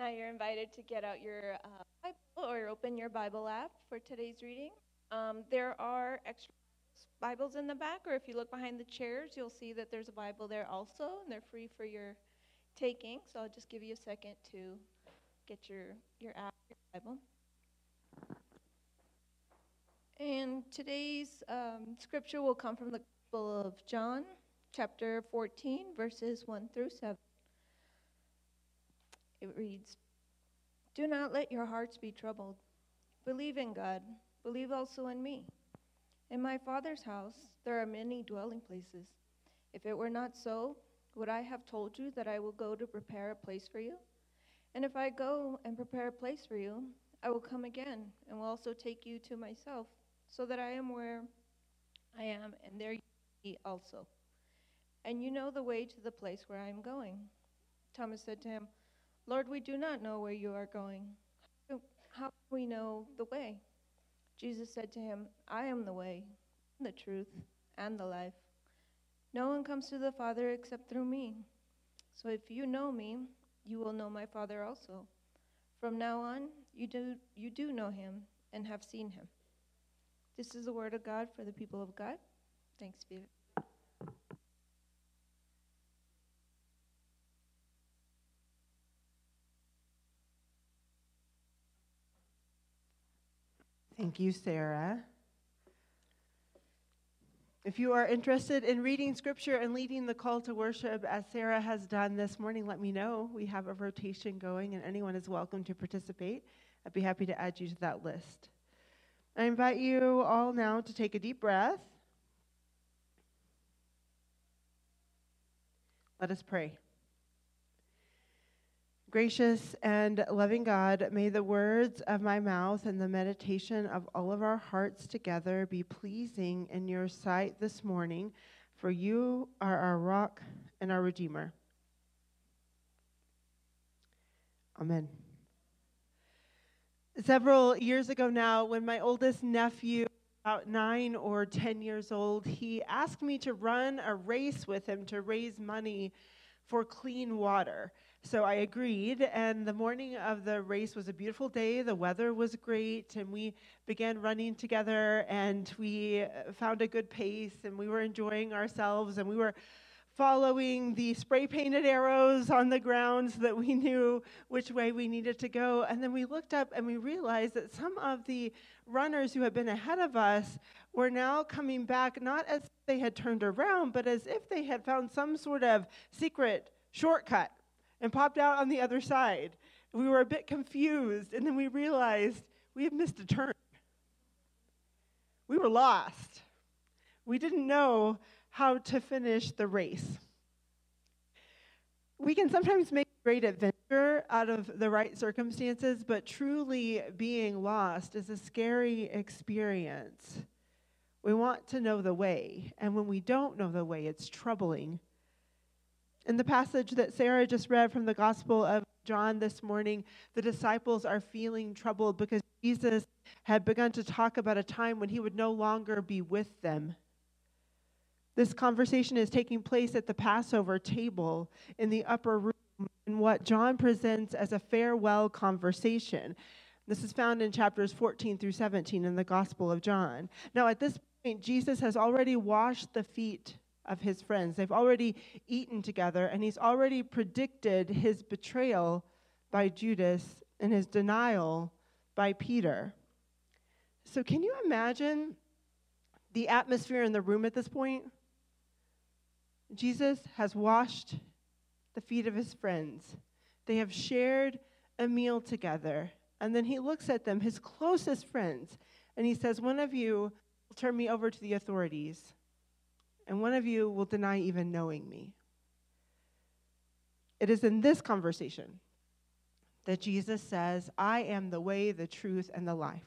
Now you're invited to get out your uh, Bible or open your Bible app for today's reading. Um, there are extra Bibles in the back, or if you look behind the chairs, you'll see that there's a Bible there also, and they're free for your taking. So I'll just give you a second to get your, your app, your Bible. And today's um, scripture will come from the Gospel of John, chapter 14, verses 1 through 7. It reads Do not let your hearts be troubled. Believe in God, believe also in me. In my Father's house there are many dwelling places. If it were not so, would I have told you that I will go to prepare a place for you? And if I go and prepare a place for you, I will come again and will also take you to myself, so that I am where I am, and there you be also. And you know the way to the place where I am going. Thomas said to him, Lord, we do not know where you are going. How can we know the way? Jesus said to him, I am the way, the truth, and the life. No one comes to the Father except through me. So if you know me, you will know my Father also. From now on, you do, you do know him and have seen him. This is the word of God for the people of God. Thanks be Thank you, Sarah. If you are interested in reading scripture and leading the call to worship as Sarah has done this morning, let me know. We have a rotation going, and anyone is welcome to participate. I'd be happy to add you to that list. I invite you all now to take a deep breath. Let us pray. Gracious and loving God, may the words of my mouth and the meditation of all of our hearts together be pleasing in your sight this morning, for you are our rock and our Redeemer. Amen. Several years ago now, when my oldest nephew, about nine or 10 years old, he asked me to run a race with him to raise money for clean water. So I agreed, and the morning of the race was a beautiful day. The weather was great, and we began running together, and we uh, found a good pace, and we were enjoying ourselves, and we were following the spray painted arrows on the ground so that we knew which way we needed to go. And then we looked up and we realized that some of the runners who had been ahead of us were now coming back, not as they had turned around, but as if they had found some sort of secret shortcut and popped out on the other side. We were a bit confused, and then we realized we had missed a turn. We were lost. We didn't know how to finish the race. We can sometimes make great adventure out of the right circumstances, but truly being lost is a scary experience. We want to know the way, and when we don't know the way, it's troubling in the passage that Sarah just read from the Gospel of John this morning, the disciples are feeling troubled because Jesus had begun to talk about a time when he would no longer be with them. This conversation is taking place at the Passover table in the upper room in what John presents as a farewell conversation. This is found in chapters 14 through 17 in the Gospel of John. Now, at this point, Jesus has already washed the feet of his friends. They've already eaten together, and he's already predicted his betrayal by Judas and his denial by Peter. So, can you imagine the atmosphere in the room at this point? Jesus has washed the feet of his friends. They have shared a meal together. And then he looks at them, his closest friends, and he says, One of you will turn me over to the authorities and one of you will deny even knowing me. It is in this conversation that Jesus says, I am the way, the truth, and the life.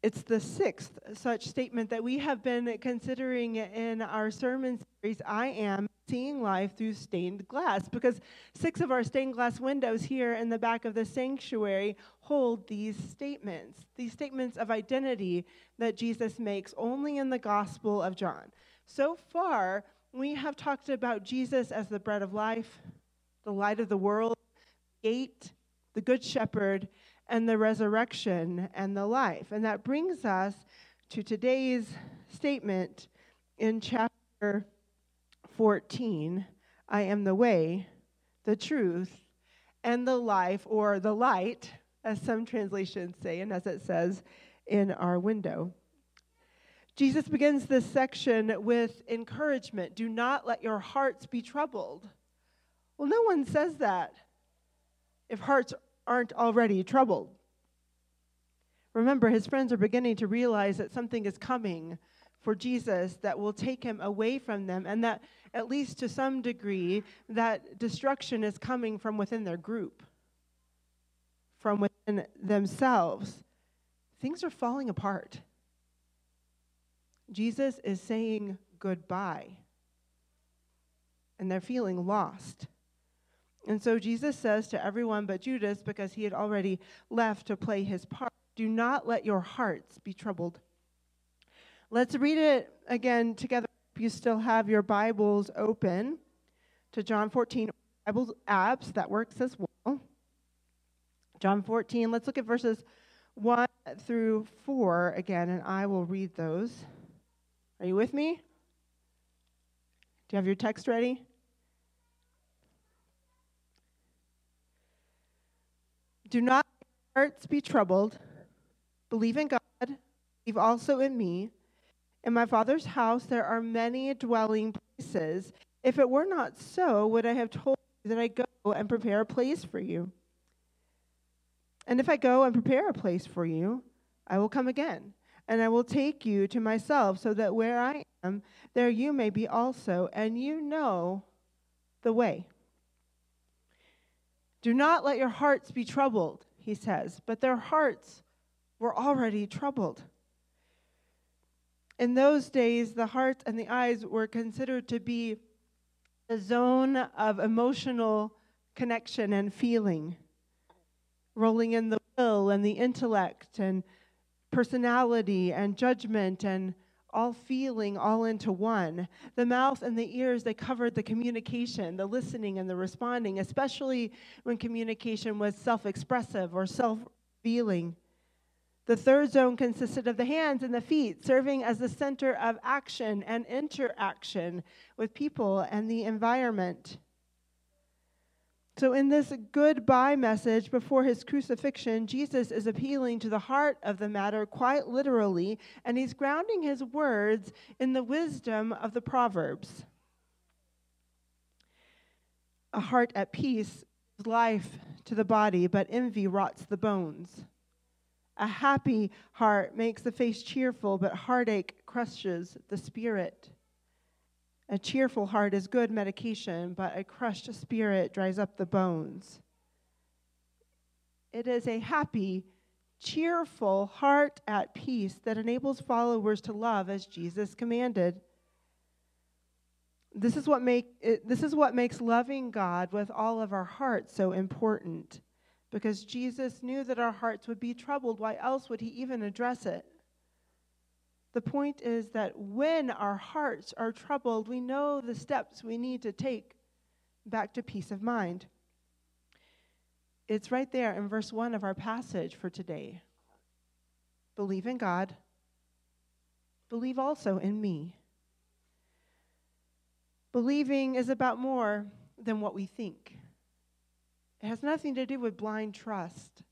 It's the sixth such statement that we have been considering in our sermon series, I am seeing life through stained glass, because six of our stained glass windows here in the back of the sanctuary hold these statements, these statements of identity that Jesus makes only in the Gospel of John. So far, we have talked about Jesus as the bread of life, the light of the world, gate, the good shepherd, and the resurrection and the life. And that brings us to today's statement in chapter 14 I am the way, the truth, and the life, or the light, as some translations say, and as it says in our window. Jesus begins this section with encouragement do not let your hearts be troubled. Well, no one says that if hearts aren't already troubled. Remember, his friends are beginning to realize that something is coming for Jesus that will take him away from them, and that, at least to some degree, that destruction is coming from within their group, from within themselves. Things are falling apart. Jesus is saying goodbye, and they're feeling lost. And so Jesus says to everyone but Judas, because he had already left to play his part, Do not let your hearts be troubled. Let's read it again together. If you still have your Bibles open to John 14, Bible apps, that works as well. John 14, let's look at verses 1 through 4 again, and I will read those. Are you with me? Do you have your text ready? Do not hearts be troubled. Believe in God, believe also in me. In my Father's house there are many dwelling places. If it were not so, would I have told you that I go and prepare a place for you? And if I go and prepare a place for you, I will come again, and I will take you to myself, so that where I am, there you may be also, and you know the way. Do not let your hearts be troubled, he says, but their hearts were already troubled. In those days, the heart and the eyes were considered to be a zone of emotional connection and feeling, rolling in the will and the intellect and personality and judgment and all feeling all into one. The mouth and the ears, they covered the communication, the listening and the responding, especially when communication was self expressive or self feeling. The third zone consisted of the hands and the feet, serving as the center of action and interaction with people and the environment. So, in this goodbye message before his crucifixion, Jesus is appealing to the heart of the matter quite literally, and he's grounding his words in the wisdom of the Proverbs. A heart at peace is life to the body, but envy rots the bones. A happy heart makes the face cheerful, but heartache crushes the spirit. A cheerful heart is good medication, but a crushed spirit dries up the bones. It is a happy, cheerful heart at peace that enables followers to love as Jesus commanded. This is what, make, it, this is what makes loving God with all of our hearts so important because Jesus knew that our hearts would be troubled. Why else would he even address it? The point is that when our hearts are troubled, we know the steps we need to take back to peace of mind. It's right there in verse 1 of our passage for today. Believe in God, believe also in me. Believing is about more than what we think, it has nothing to do with blind trust.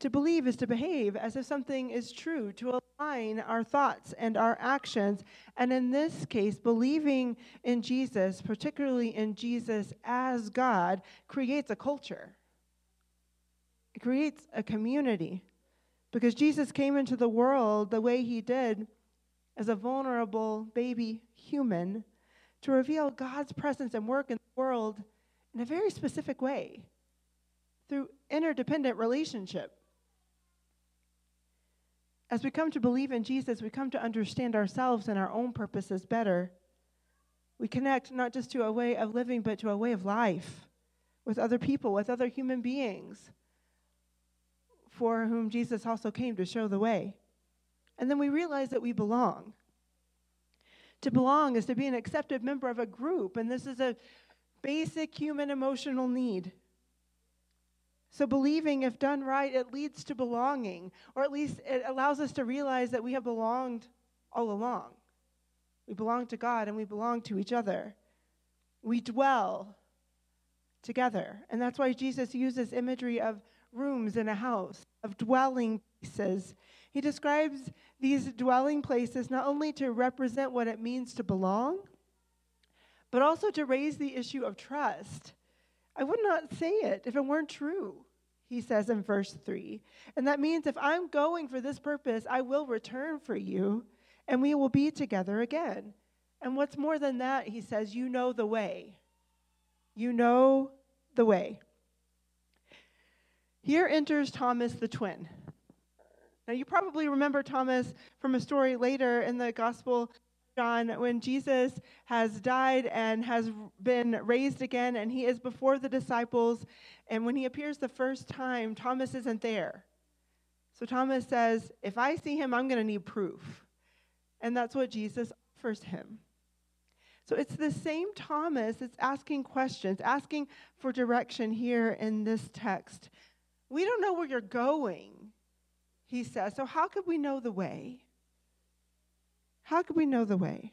To believe is to behave as if something is true, to align our thoughts and our actions. And in this case, believing in Jesus, particularly in Jesus as God, creates a culture, it creates a community. Because Jesus came into the world the way he did as a vulnerable baby human to reveal God's presence and work in the world in a very specific way through interdependent relationship. As we come to believe in Jesus, we come to understand ourselves and our own purposes better. We connect not just to a way of living, but to a way of life with other people, with other human beings for whom Jesus also came to show the way. And then we realize that we belong. To belong is to be an accepted member of a group, and this is a basic human emotional need. So, believing, if done right, it leads to belonging, or at least it allows us to realize that we have belonged all along. We belong to God and we belong to each other. We dwell together. And that's why Jesus uses imagery of rooms in a house, of dwelling places. He describes these dwelling places not only to represent what it means to belong, but also to raise the issue of trust. I would not say it if it weren't true, he says in verse 3. And that means if I'm going for this purpose, I will return for you, and we will be together again. And what's more than that, he says, you know the way. You know the way. Here enters Thomas the twin. Now, you probably remember Thomas from a story later in the Gospel John when Jesus has died and has been raised again, and he is before the disciples. And when he appears the first time, Thomas isn't there. So Thomas says, If I see him, I'm going to need proof. And that's what Jesus offers him. So it's the same Thomas that's asking questions, asking for direction here in this text. We don't know where you're going, he says. So how could we know the way? How could we know the way?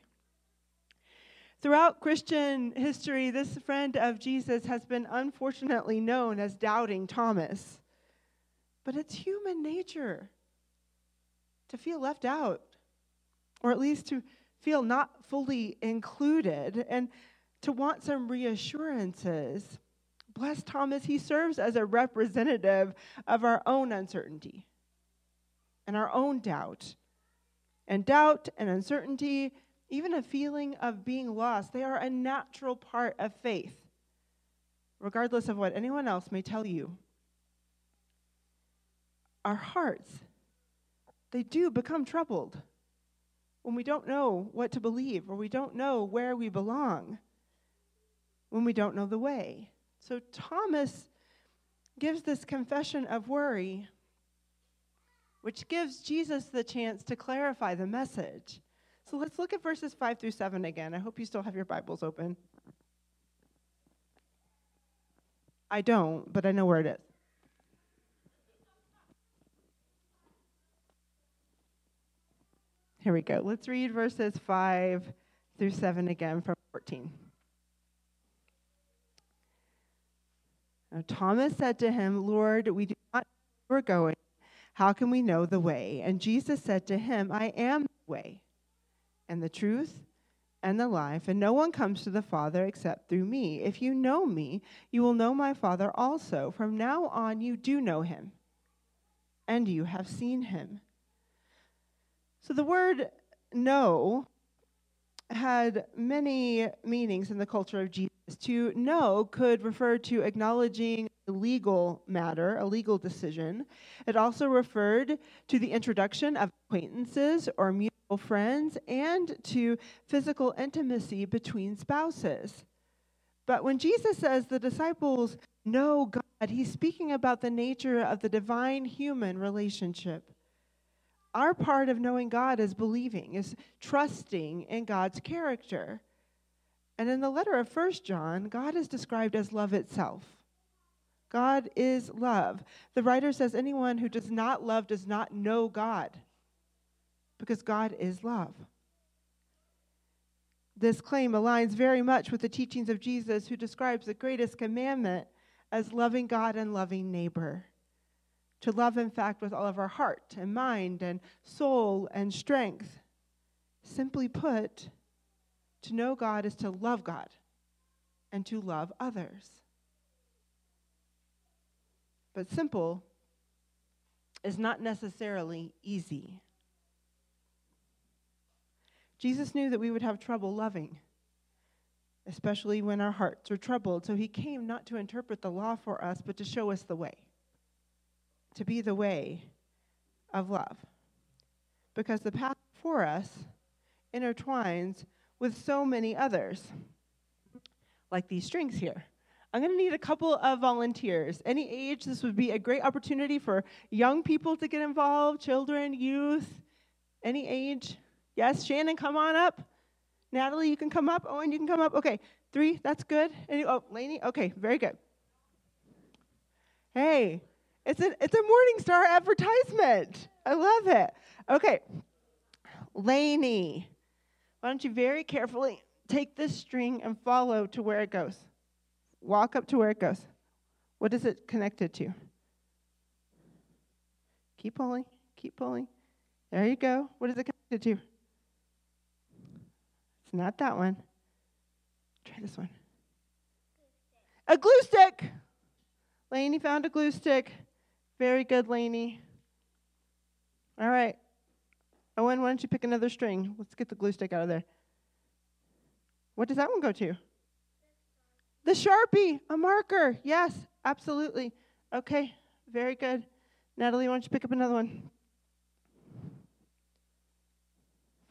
Throughout Christian history, this friend of Jesus has been unfortunately known as Doubting Thomas. But it's human nature to feel left out, or at least to feel not fully included and to want some reassurances. Bless Thomas, he serves as a representative of our own uncertainty and our own doubt. And doubt and uncertainty, even a feeling of being lost, they are a natural part of faith, regardless of what anyone else may tell you. Our hearts, they do become troubled when we don't know what to believe or we don't know where we belong, when we don't know the way. So Thomas gives this confession of worry, which gives Jesus the chance to clarify the message. So let's look at verses 5 through 7 again. I hope you still have your Bibles open. I don't, but I know where it is. Here we go. Let's read verses 5 through 7 again from 14. Now, Thomas said to him, Lord, we do not know where we're going. How can we know the way? And Jesus said to him, I am the way and the truth and the life, and no one comes to the Father except through me. If you know me, you will know my Father also. From now on, you do know him, and you have seen him. So the word know had many meanings in the culture of Jesus. To know could refer to acknowledging a legal matter, a legal decision. It also referred to the introduction of acquaintances or mutual friends and to physical intimacy between spouses. But when Jesus says the disciples know God, he's speaking about the nature of the divine human relationship. Our part of knowing God is believing, is trusting in God's character. And in the letter of First John, God is described as love itself. God is love. The writer says anyone who does not love does not know God, because God is love. This claim aligns very much with the teachings of Jesus, who describes the greatest commandment as loving God and loving neighbor to love, in fact, with all of our heart and mind and soul and strength. Simply put, to know God is to love God and to love others. But simple is not necessarily easy. Jesus knew that we would have trouble loving, especially when our hearts are troubled. So he came not to interpret the law for us, but to show us the way to be the way of love. Because the path for us intertwines with so many others, like these strings here. I'm going to need a couple of volunteers. Any age, this would be a great opportunity for young people to get involved, children, youth, any age. Yes, Shannon, come on up. Natalie, you can come up. Owen, you can come up. Okay, three, that's good. Any, oh, Lainey, okay, very good. Hey, it's a, it's a Morningstar advertisement. I love it. Okay. Lainey, why don't you very carefully take this string and follow to where it goes? Walk up to where it goes. What is it connected to? Keep pulling, keep pulling. There you go. What is it connected to? It's not that one. Try this one. A glue stick. Lainey found a glue stick. Very good, Lainey. All right. Owen, why don't you pick another string? Let's get the glue stick out of there. What does that one go to? The Sharpie, a marker. Yes, absolutely. Okay, very good. Natalie, why don't you pick up another one?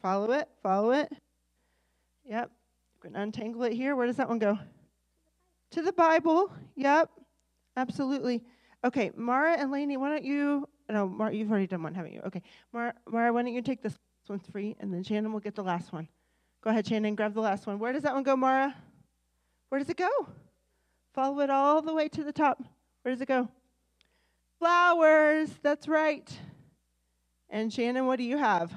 Follow it, follow it. Yep. We're going to untangle it here. Where does that one go? To the Bible. Yep. Absolutely. Okay, Mara and Lainey, why don't you? No, Mara, you've already done one, haven't you? Okay, Mara, why don't you take this? This one's free, and then Shannon will get the last one. Go ahead, Shannon, grab the last one. Where does that one go, Mara? Where does it go? Follow it all the way to the top. Where does it go? Flowers. That's right. And Shannon, what do you have?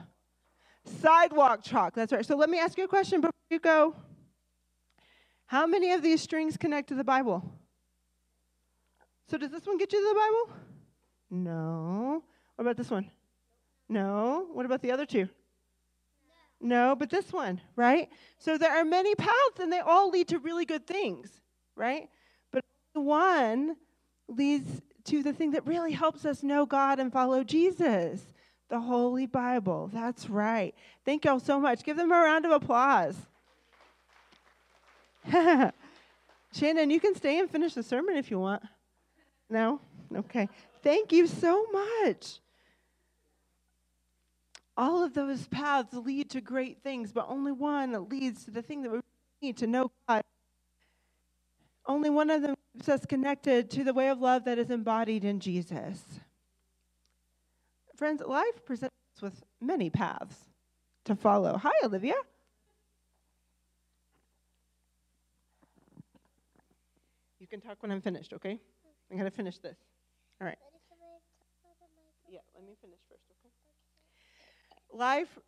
Sidewalk chalk. That's right. So let me ask you a question before you go. How many of these strings connect to the Bible? So does this one get you to the Bible? No. What about this one? No. What about the other two? No, but this one, right? So there are many paths and they all lead to really good things, right? But one leads to the thing that really helps us know God and follow Jesus the Holy Bible. That's right. Thank y'all so much. Give them a round of applause. Shannon, you can stay and finish the sermon if you want. No? Okay. Thank you so much. All of those paths lead to great things, but only one leads to the thing that we need to know God. Only one of them keeps us connected to the way of love that is embodied in Jesus. Friends, life presents us with many paths to follow. Hi, Olivia. You can talk when I'm finished, okay? I'm going to finish this. All right. Yeah, let me finish first, okay? Life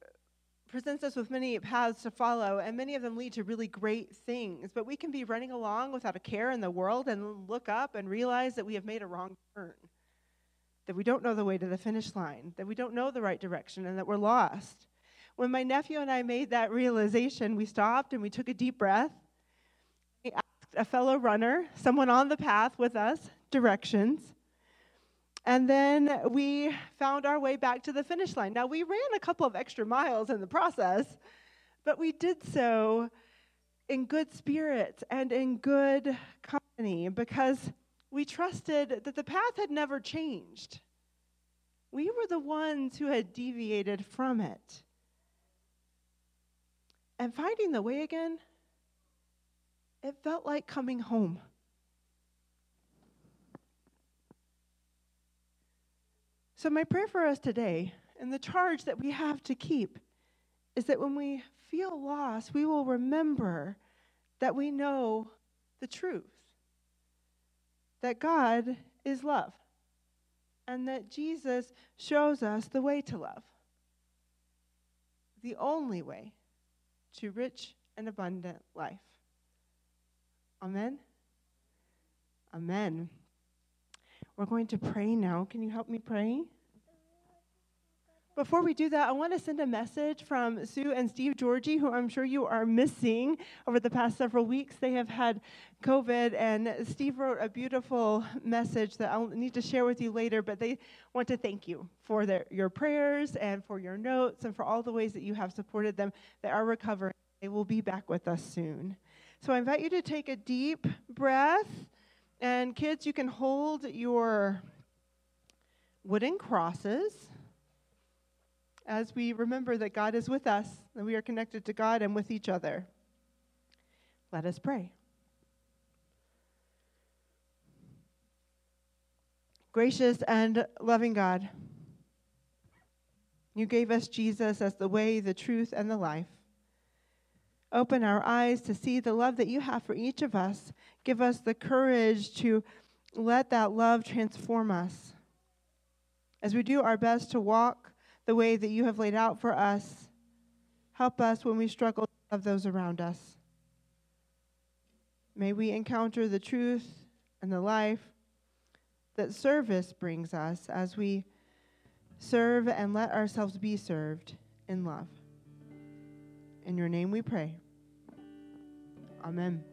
presents us with many paths to follow, and many of them lead to really great things. But we can be running along without a care in the world and look up and realize that we have made a wrong turn, that we don't know the way to the finish line, that we don't know the right direction, and that we're lost. When my nephew and I made that realization, we stopped and we took a deep breath. We asked a fellow runner, someone on the path with us, directions. And then we found our way back to the finish line. Now, we ran a couple of extra miles in the process, but we did so in good spirits and in good company because we trusted that the path had never changed. We were the ones who had deviated from it. And finding the way again, it felt like coming home. So, my prayer for us today, and the charge that we have to keep, is that when we feel lost, we will remember that we know the truth that God is love, and that Jesus shows us the way to love, the only way to rich and abundant life. Amen? Amen. We're going to pray now. Can you help me pray? Before we do that, I want to send a message from Sue and Steve Georgie, who I'm sure you are missing over the past several weeks. They have had COVID, and Steve wrote a beautiful message that I'll need to share with you later. But they want to thank you for their, your prayers and for your notes and for all the ways that you have supported them. They are recovering. They will be back with us soon. So I invite you to take a deep breath. And kids, you can hold your wooden crosses as we remember that God is with us, that we are connected to God and with each other. Let us pray. Gracious and loving God, you gave us Jesus as the way, the truth, and the life. Open our eyes to see the love that you have for each of us. Give us the courage to let that love transform us. As we do our best to walk the way that you have laid out for us, help us when we struggle to love those around us. May we encounter the truth and the life that service brings us as we serve and let ourselves be served in love. In your name we pray. Amen.